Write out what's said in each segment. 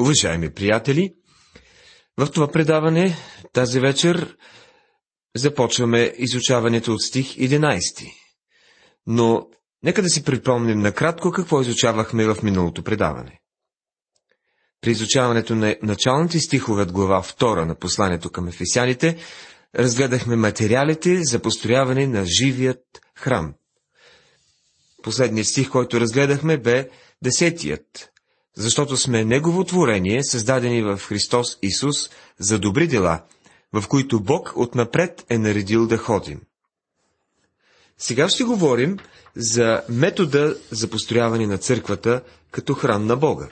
Уважаеми приятели, в това предаване тази вечер започваме изучаването от стих 11. Но нека да си припомним накратко какво изучавахме в миналото предаване. При изучаването на началните стихове от глава 2 на посланието към ефесяните, разгледахме материалите за построяване на живият храм. Последният стих, който разгледахме, бе десетият, защото сме Негово творение, създадени в Христос Исус за добри дела, в които Бог отнапред е наредил да ходим. Сега ще говорим за метода за построяване на църквата като храм на Бога.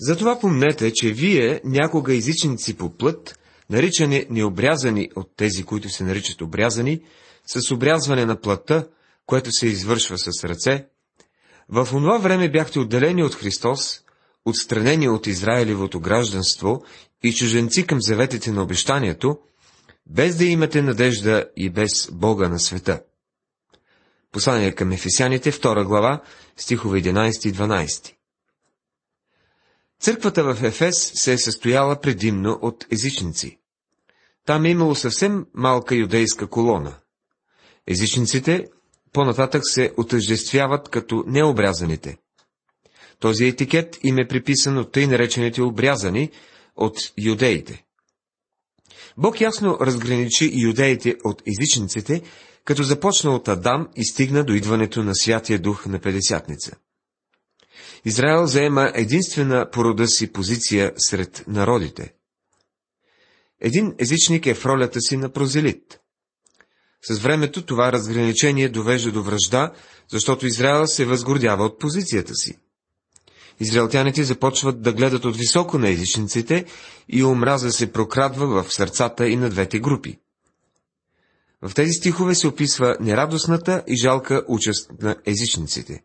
Затова помнете, че вие, някога езичници по плът, наричани необрязани от тези, които се наричат обрязани, с обрязване на плътта, което се извършва с ръце, в онова време бяхте отделени от Христос, отстранени от Израилевото гражданство и чуженци към заветите на обещанието, без да имате надежда и без Бога на света. Послание към Ефесяните, 2 глава, стихове 11 и 12. Църквата в Ефес се е състояла предимно от езичници. Там е имало съвсем малка юдейска колона. Езичниците по-нататък се отъждествяват като необрязаните. Този етикет им е приписан от тъй наречените обрязани от юдеите. Бог ясно разграничи юдеите от езичниците, като започна от Адам и стигна до идването на Святия Дух на Педесятница. Израел заема единствена по рода си позиция сред народите. Един езичник е в ролята си на прозелит. С времето това разграничение довежда до връжда, защото Израел се възгордява от позицията си. Израелтяните започват да гледат от високо на езичниците и омраза се прокрадва в сърцата и на двете групи. В тези стихове се описва нерадостната и жалка участ на езичниците.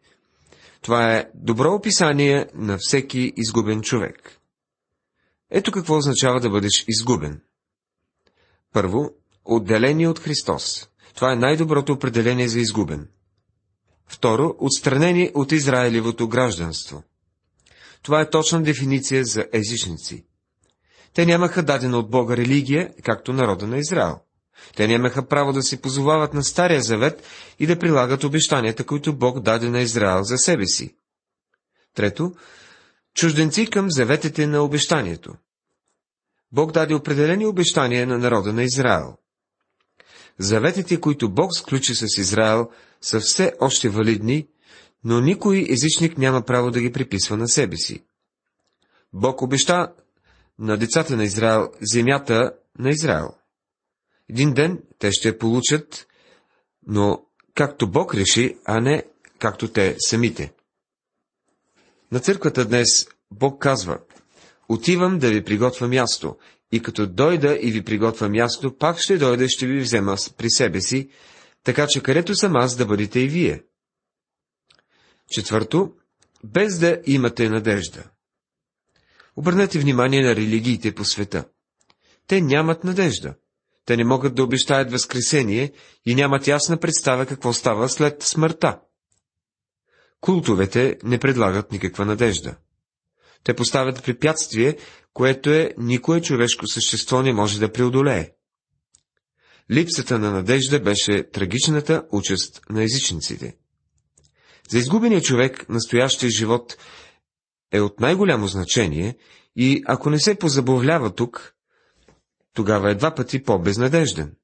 Това е добро описание на всеки изгубен човек. Ето какво означава да бъдеш изгубен. Първо, отделение от Христос. Това е най-доброто определение за изгубен. Второ, отстранени от Израилевото гражданство. Това е точна дефиниция за езичници. Те нямаха дадена от Бога религия, както народа на Израел. Те нямаха право да се позовават на Стария завет и да прилагат обещанията, които Бог даде на Израел за себе си. Трето, чужденци към заветите на обещанието. Бог даде определени обещания на народа на Израел. Заветите, които Бог сключи с Израел, са все още валидни, но никой езичник няма право да ги приписва на себе си. Бог обеща на децата на Израел земята на Израел. Един ден те ще я получат, но както Бог реши, а не както те самите. На църквата днес Бог казва, отивам да ви приготвя място, и като дойда и ви приготвя място, пак ще дойда и ще ви взема при себе си, така че където съм аз да бъдете и вие. Четвърто, без да имате надежда. Обърнете внимание на религиите по света. Те нямат надежда. Те не могат да обещаят възкресение и нямат ясна представа какво става след смъртта. Култовете не предлагат никаква надежда. Те поставят препятствие, което е никое човешко същество не може да преодолее. Липсата на надежда беше трагичната участ на езичниците. За изгубения човек настоящия живот е от най-голямо значение и ако не се позабавлява тук, тогава е два пъти по-безнадежден.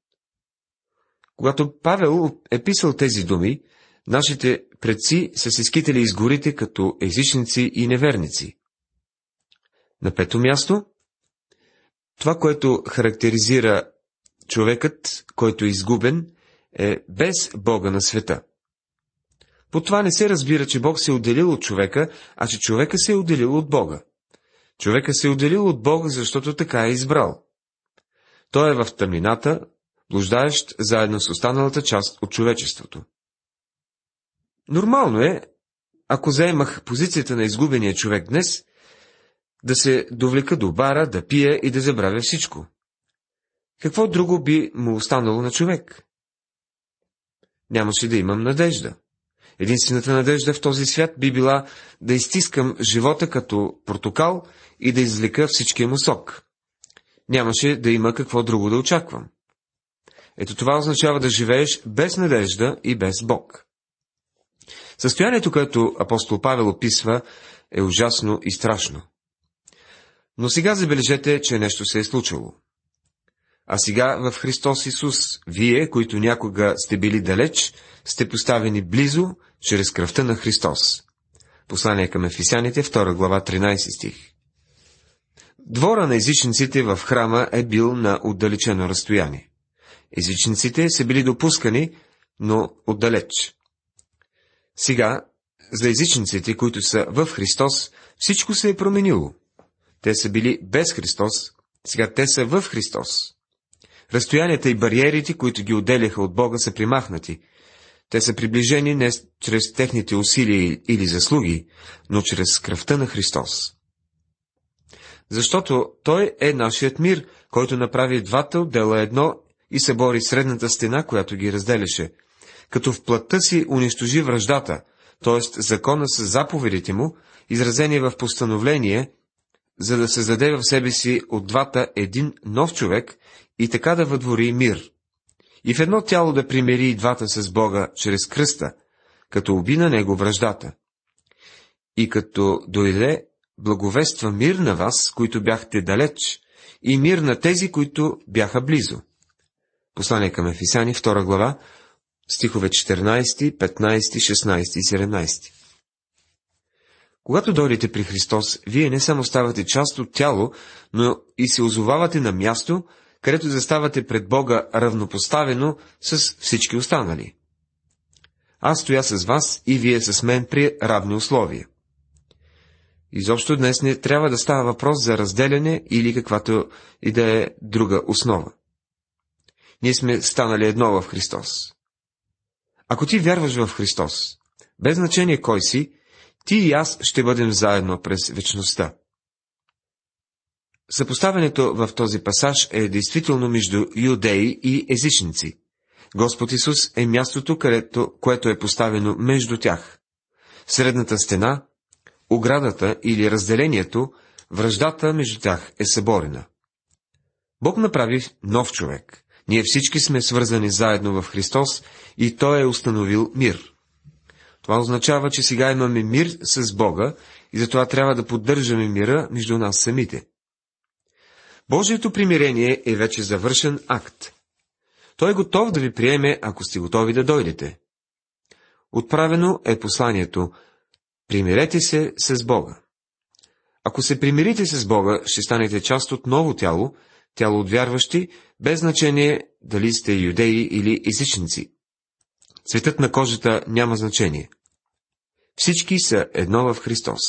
Когато Павел е писал тези думи, нашите предци са се скитали из горите като езичници и неверници. На пето място, това, което характеризира човекът, който е изгубен, е без Бога на света. По това не се разбира, че Бог се е отделил от човека, а че човека се е отделил от Бога. Човека се е отделил от Бога, защото така е избрал. Той е в тъмнината, блуждаещ заедно с останалата част от човечеството. Нормално е, ако заемах позицията на изгубения човек днес, да се довлека до бара, да пие и да забравя всичко. Какво друго би му останало на човек? Нямаше да имам надежда. Единствената надежда в този свят би била да изтискам живота като протокал и да извлека всичкия му сок. Нямаше да има какво друго да очаквам. Ето това означава да живееш без надежда и без Бог. Състоянието, което апостол Павел описва, е ужасно и страшно. Но сега забележете, че нещо се е случило. А сега в Христос Исус, вие, които някога сте били далеч, сте поставени близо, чрез кръвта на Христос. Послание към Ефисяните, 2 глава, 13 стих. Двора на езичниците в храма е бил на отдалечено разстояние. Езичниците са били допускани, но отдалеч. Сега, за езичниците, които са в Христос, всичко се е променило. Те са били без Христос, сега те са в Христос. Разстоянията и бариерите, които ги отделяха от Бога, са примахнати. Те са приближени не чрез техните усилия или заслуги, но чрез кръвта на Христос. Защото Той е нашият мир, който направи двата отдела едно и събори средната стена, която ги разделяше, като в плътта си унищожи връждата, т.е. закона с заповедите му, изразени в постановление, за да създаде в себе си от двата един нов човек и така да въдвори мир. И в едно тяло да примери двата с Бога чрез кръста, като уби на него връждата. И като дойде, благовества мир на вас, които бяхте далеч, и мир на тези, които бяха близо. Послание към Ефисани, 2 глава, стихове 14, 15, 16 и 17. Когато дойдете при Христос, вие не само ставате част от тяло, но и се озовавате на място, където заставате пред Бога равнопоставено с всички останали. Аз стоя с вас и вие с мен при равни условия. Изобщо днес не трябва да става въпрос за разделяне или каквато и да е друга основа. Ние сме станали едно в Христос. Ако ти вярваш в Христос, без значение кой си, ти и аз ще бъдем заедно през вечността. Съпоставянето в този пасаж е действително между юдеи и езичници. Господ Исус е мястото, където, което е поставено между тях. Средната стена, оградата или разделението, връждата между тях е съборена. Бог направи нов човек. Ние всички сме свързани заедно в Христос и Той е установил мир. Това означава, че сега имаме мир с Бога и затова трябва да поддържаме мира между нас самите. Божието примирение е вече завършен акт. Той е готов да ви приеме, ако сте готови да дойдете. Отправено е посланието Примирете се с Бога. Ако се примирите с Бога, ще станете част от ново тяло, тяло от вярващи, без значение дали сте юдеи или езичници. Цветът на кожата няма значение. Всички са едно в Христос.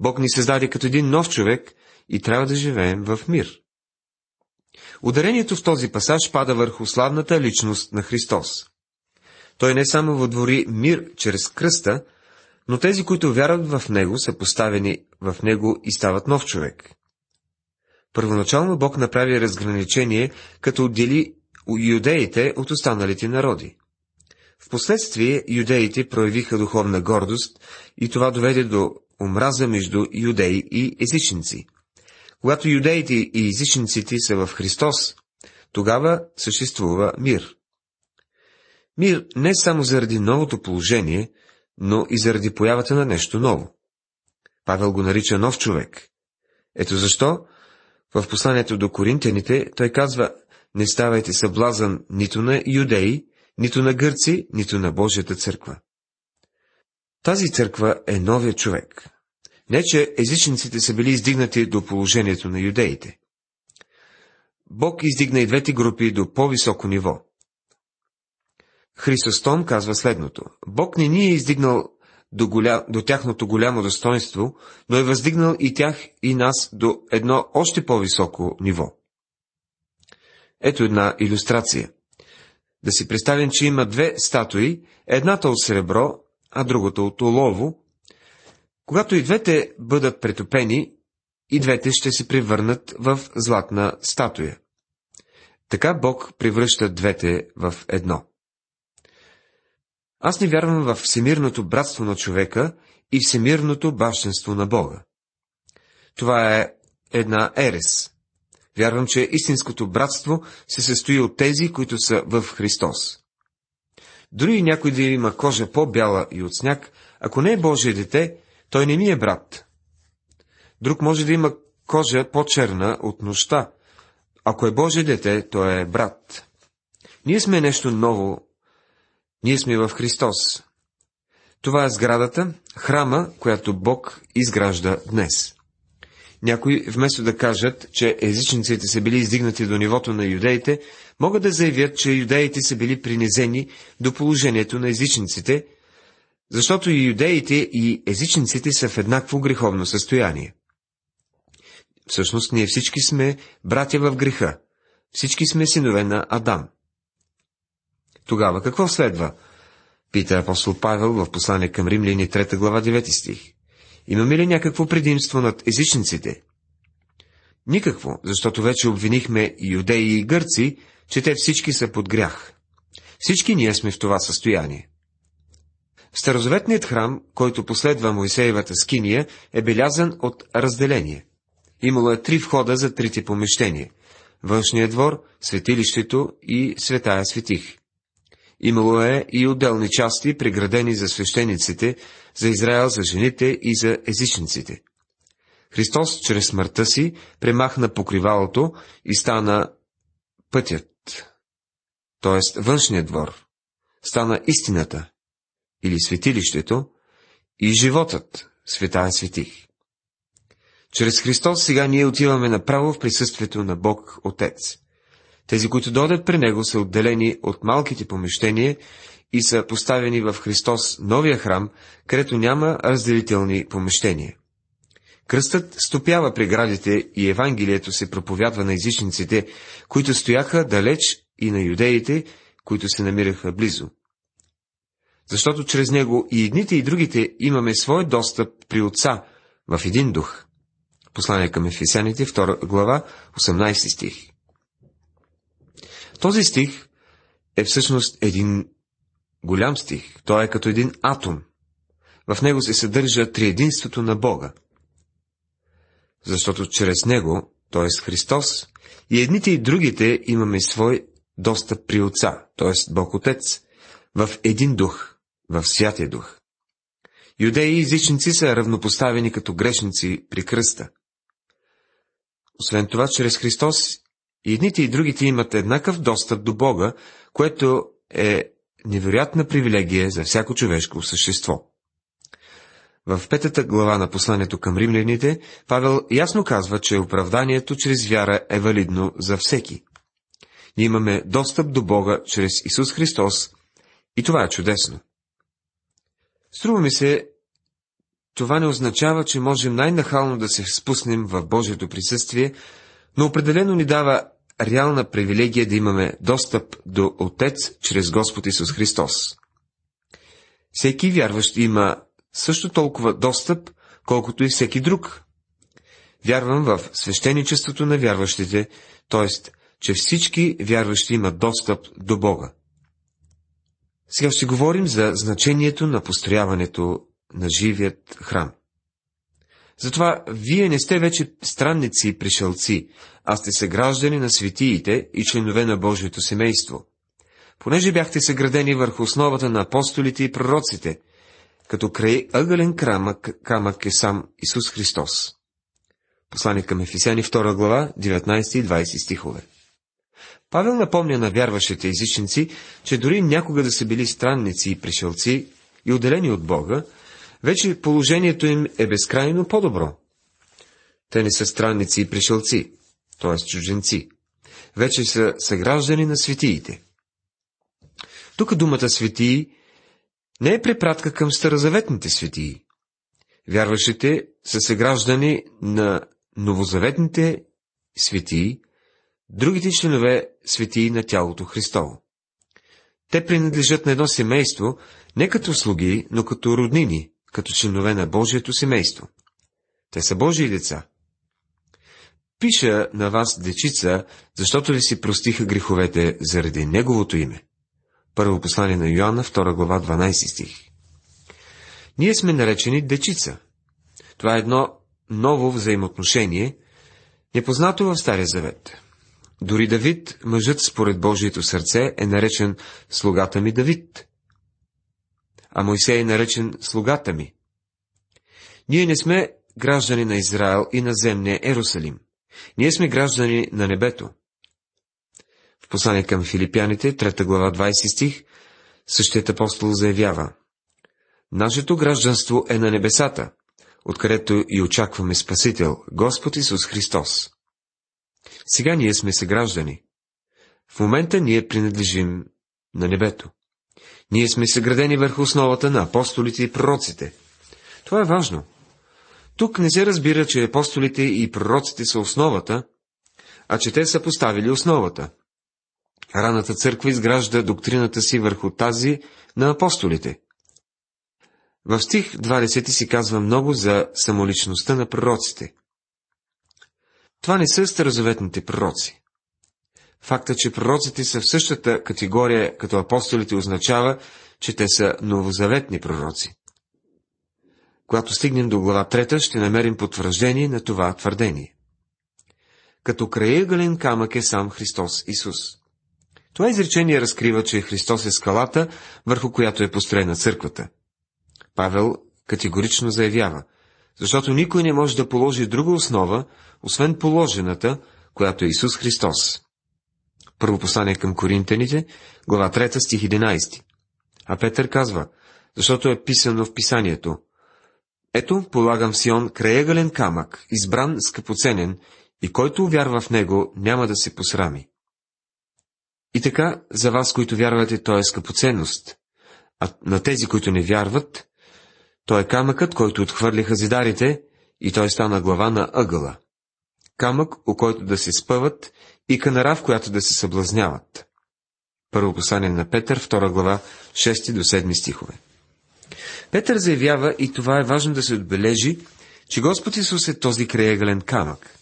Бог ни създаде като един нов човек и трябва да живеем в мир. Ударението в този пасаж пада върху славната личност на Христос. Той не само въдвори мир чрез кръста, но тези, които вярват в Него, са поставени в Него и стават нов човек. Първоначално Бог направи разграничение, като отдели юдеите от останалите народи. Впоследствие юдеите проявиха духовна гордост и това доведе до омраза между юдеи и езичници. Когато юдеите и езичниците са в Христос, тогава съществува мир. Мир не само заради новото положение, но и заради появата на нещо ново. Павел го нарича нов човек. Ето защо в посланието до коринтяните той казва, не ставайте съблазън нито на юдеи, нито на гърци, нито на Божията църква. Тази църква е новия човек. Не, че езичниците са били издигнати до положението на юдеите. Бог издигна и двете групи до по-високо ниво. Хрисостом казва следното. Бог не ни е издигнал до, голя... до тяхното голямо достоинство, но е въздигнал и тях и нас до едно още по-високо ниво. Ето една иллюстрация. Да си представим, че има две статуи, едната от сребро, а другата от олово. Когато и двете бъдат претопени, и двете ще се превърнат в златна статуя. Така Бог превръща двете в едно. Аз не вярвам в всемирното братство на човека и всемирното бащенство на Бога. Това е една ерес. Вярвам, че истинското братство се състои от тези, които са в Христос. Дори и някой да има кожа по-бяла и от сняг, ако не е Божие дете, той не ми е брат. Друг може да има кожа по-черна от нощта. Ако е Божие дете, той е брат. Ние сме нещо ново. Ние сме в Христос. Това е сградата, храма, която Бог изгражда днес. Някои, вместо да кажат, че езичниците са били издигнати до нивото на юдеите, могат да заявят, че юдеите са били принизени до положението на езичниците, защото и юдеите и езичниците са в еднакво греховно състояние. Всъщност ние всички сме братя в греха. Всички сме синове на Адам. Тогава какво следва? Пита апостол Павел в послание към Римляни 3 глава 9 стих. Имаме ли някакво предимство над езичниците? Никакво, защото вече обвинихме юдеи и гърци, че те всички са под грях. Всички ние сме в това състояние. Старозаветният храм, който последва Моисеевата скиния, е белязан от разделение. Имало е три входа за трите помещения – външния двор, светилището и светая светих. Имало е и отделни части, преградени за свещениците, за Израел, за жените и за езичниците. Христос чрез смъртта си премахна покривалото и стана пътят, т.е. външният двор, стана истината, или светилището, и животът, светая светих. Чрез Христос сега ние отиваме направо в присъствието на Бог Отец. Тези, които дойдат при Него, са отделени от малките помещения и са поставени в Христос новия храм, където няма разделителни помещения. Кръстът стопява преградите и Евангелието се проповядва на езичниците, които стояха далеч и на юдеите, които се намираха близо. Защото чрез него и едните и другите имаме свой достъп при Отца в един дух. Послание към Ефесяните, 2 глава, 18 стих. Този стих е всъщност един голям стих. Той е като един атом. В него се съдържа триединството на Бога. Защото чрез него, т.е. Христос, и едните и другите имаме свой достъп при Отца, т.е. Бог Отец, в един дух, в Святия Дух. Юдеи и езичници са равнопоставени като грешници при кръста. Освен това, чрез Христос едните и другите имат еднакъв достъп до Бога, което е невероятна привилегия за всяко човешко същество. В петата глава на посланието към римляните, Павел ясно казва, че оправданието чрез вяра е валидно за всеки. Ние имаме достъп до Бога чрез Исус Христос и това е чудесно. Струва ми се, това не означава, че можем най-нахално да се спуснем в Божието присъствие, но определено ни дава реална привилегия да имаме достъп до Отец чрез Господ Исус Христос. Всеки вярващ има също толкова достъп, колкото и всеки друг. Вярвам в свещеничеството на вярващите, т.е. че всички вярващи имат достъп до Бога. Сега ще говорим за значението на построяването на живият храм. Затова вие не сте вече странници и пришелци, а сте съграждани на светиите и членове на Божието семейство. Понеже бяхте съградени върху основата на апостолите и пророците, като край ъгълен камък, камък е сам Исус Христос. Послание към Ефесяни 2 глава, 19 и 20 стихове. Павел напомня на вярващите езичници, че дори някога да са били странници и пришелци и отделени от Бога, вече положението им е безкрайно по-добро. Те не са странници и пришелци, т.е. чужденци. Вече са съграждани на светиите. Тук думата светии не е препратка към старозаветните светии. Вярващите са съграждани на новозаветните светии, другите членове светии на тялото Христово. Те принадлежат на едно семейство, не като слуги, но като роднини, като членове на Божието семейство. Те са Божии деца. Пиша на вас, дечица, защото ви си простиха греховете заради Неговото име. Първо послание на Йоанна, 2 глава, 12 стих. Ние сме наречени дечица. Това е едно ново взаимоотношение, непознато в Стария завет. Дори Давид, мъжът според Божието сърце, е наречен слугата ми Давид. А Мойсей е наречен слугата ми. Ние не сме граждани на Израел и на земния Ерусалим. Ние сме граждани на небето. В послание към филипяните, 3 глава, 20 стих, същият апостол заявява Нашето гражданство е на небесата, откъдето и очакваме Спасител, Господ Исус Христос. Сега ние сме съграждани. В момента ние принадлежим на небето. Ние сме съградени върху основата на апостолите и пророците. Това е важно. Тук не се разбира, че апостолите и пророците са основата, а че те са поставили основата. Раната църква изгражда доктрината си върху тази на апостолите. В стих 20 си казва много за самоличността на пророците. Това не са старозаветните пророци. Факта, че пророците са в същата категория като апостолите, означава, че те са новозаветни пророци. Когато стигнем до глава 3, ще намерим потвърждение на това твърдение. Като краягален камък е сам Христос Исус. Това изречение разкрива, че Христос е скалата, върху която е построена църквата. Павел категорично заявява, защото никой не може да положи друга основа, освен положената, която е Исус Христос. Първо послание към Коринтените, глава 3, стих 11. А Петър казва, защото е писано в писанието. Ето, полагам в Сион краегален камък, избран скъпоценен, и който вярва в него, няма да се посрами. И така, за вас, които вярвате, то е скъпоценност, а на тези, които не вярват, той е камъкът, който отхвърлиха зидарите, и той стана глава на ъгъла. Камък, у който да се спъват, и канара, в която да се съблазняват. Първо послание на Петър, 2 глава, 6 до 7 стихове. Петър заявява, и това е важно да се отбележи, че Господ Исус е този краегален камък.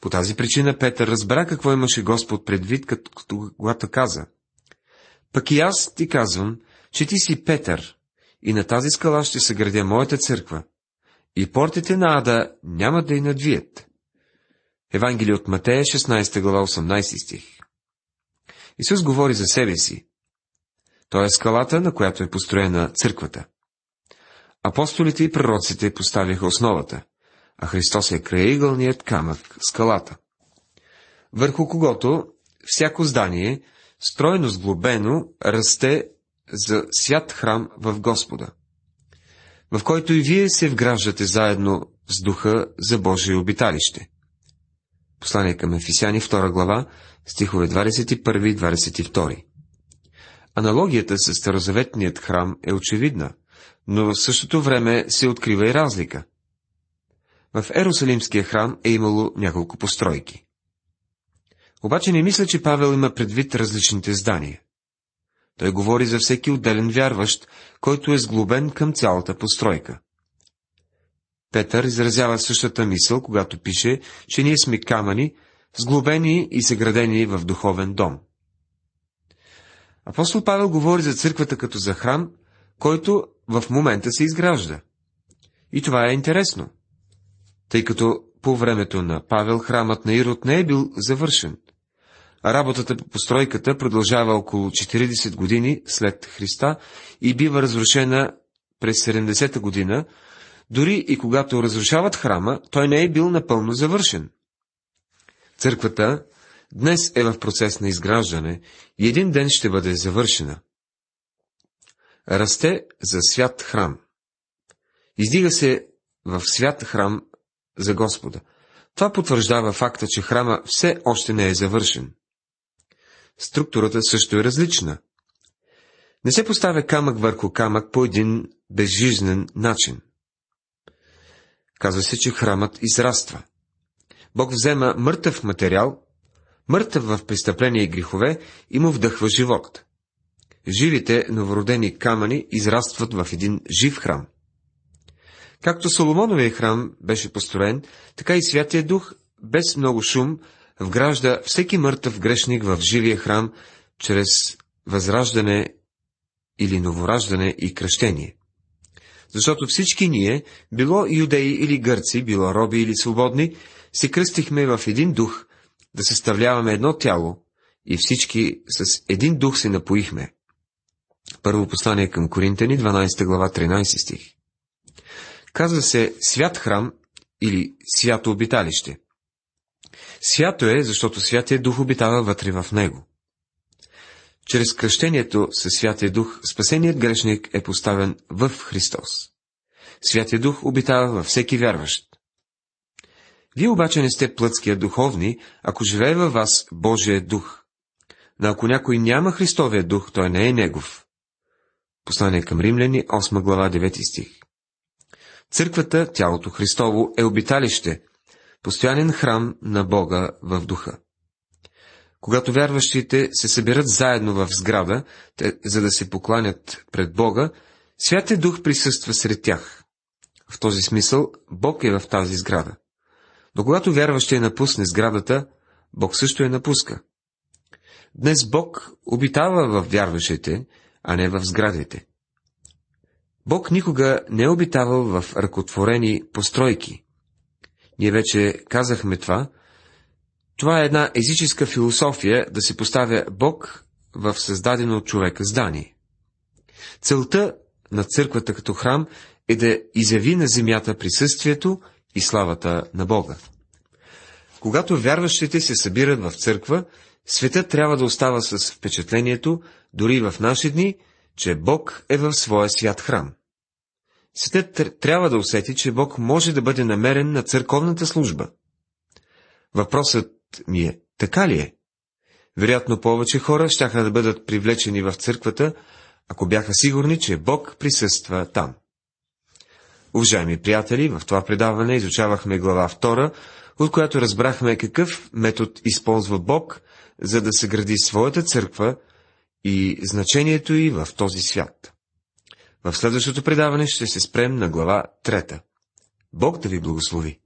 По тази причина Петър разбра какво имаше Господ предвид, като когато каза. Пък и аз ти казвам, че ти си Петър, и на тази скала ще се градя моята църква, и портите на ада няма да й надвият. Евангелие от Матея, 16 глава, 18 стих. Исус говори за себе си. Той е скалата, на която е построена църквата. Апостолите и пророците поставиха основата, а Христос е краегълният камък, скалата, върху когото всяко здание, стройно сглобено, расте за свят храм в Господа, в който и вие се вграждате заедно с духа за Божие обиталище. Послание към Ефисяни, 2 глава, стихове 21 и 22. Аналогията с старозаветният храм е очевидна, но в същото време се открива и разлика. В Ерусалимския храм е имало няколко постройки. Обаче не мисля, че Павел има предвид различните здания. Той говори за всеки отделен вярващ, който е сглобен към цялата постройка. Петър изразява същата мисъл, когато пише, че ние сме камъни, сглобени и съградени в духовен дом. Апостол Павел говори за църквата като за храм, който в момента се изгражда. И това е интересно, тъй като по времето на Павел храмът на Ирод не е бил завършен. А работата по постройката продължава около 40 години след Христа и бива разрушена през 70-та година, дори и когато разрушават храма, той не е бил напълно завършен. Църквата днес е в процес на изграждане и един ден ще бъде завършена. Расте за свят храм. Издига се в свят храм за Господа. Това потвърждава факта, че храма все още не е завършен. Структурата също е различна. Не се поставя камък върху камък по един безжизнен начин. Казва се, че храмът израства. Бог взема мъртъв материал, мъртъв в престъпление и грехове и му вдъхва живот. Живите новородени камъни израстват в един жив храм. Както Соломоновия храм беше построен, така и Святия Дух, без много шум, вгражда всеки мъртъв грешник в живия храм, чрез възраждане или новораждане и кръщение. Защото всички ние, било юдеи или гърци, било роби или свободни, се кръстихме в един дух, да съставляваме едно тяло, и всички с един дух се напоихме. Първо послание към Коринтени, 12 глава, 13 стих. Казва се свят храм или свято обиталище. Свято е, защото Святия Дух обитава вътре в него. Чрез кръщението със Святия Дух спасеният грешник е поставен в Христос. Святия Дух обитава във всеки вярващ. Вие обаче не сте плътския духовни, ако живее във вас Божия дух. Но ако някой няма Христовия дух, той не е негов. Послание към римляни, 8 глава, 9 стих. Църквата, тялото Христово, е обиталище, постоянен храм на Бога в духа. Когато вярващите се съберат заедно в сграда, те, за да се покланят пред Бога, Святия Дух присъства сред тях. В този смисъл Бог е в тази сграда. Но когато вярващия напусне сградата, Бог също я напуска. Днес Бог обитава в вярващите, а не в сградите. Бог никога не е обитавал в ръкотворени постройки. Ние вече казахме това. Това е една езическа философия да се поставя Бог в създадено от човека здание. Целта на църквата като храм е да изяви на земята присъствието и славата на Бога. Когато вярващите се събират в църква, светът трябва да остава с впечатлението, дори в наши дни, че Бог е в своя свят храм. Светът трябва да усети, че Бог може да бъде намерен на църковната служба. Въпросът ми е, така ли е? Вероятно повече хора щяха да бъдат привлечени в църквата, ако бяха сигурни, че Бог присъства там. Уважаеми приятели, в това предаване изучавахме глава 2, от която разбрахме какъв метод използва Бог, за да съгради своята църква и значението й в този свят. В следващото предаване ще се спрем на глава 3. Бог да ви благослови!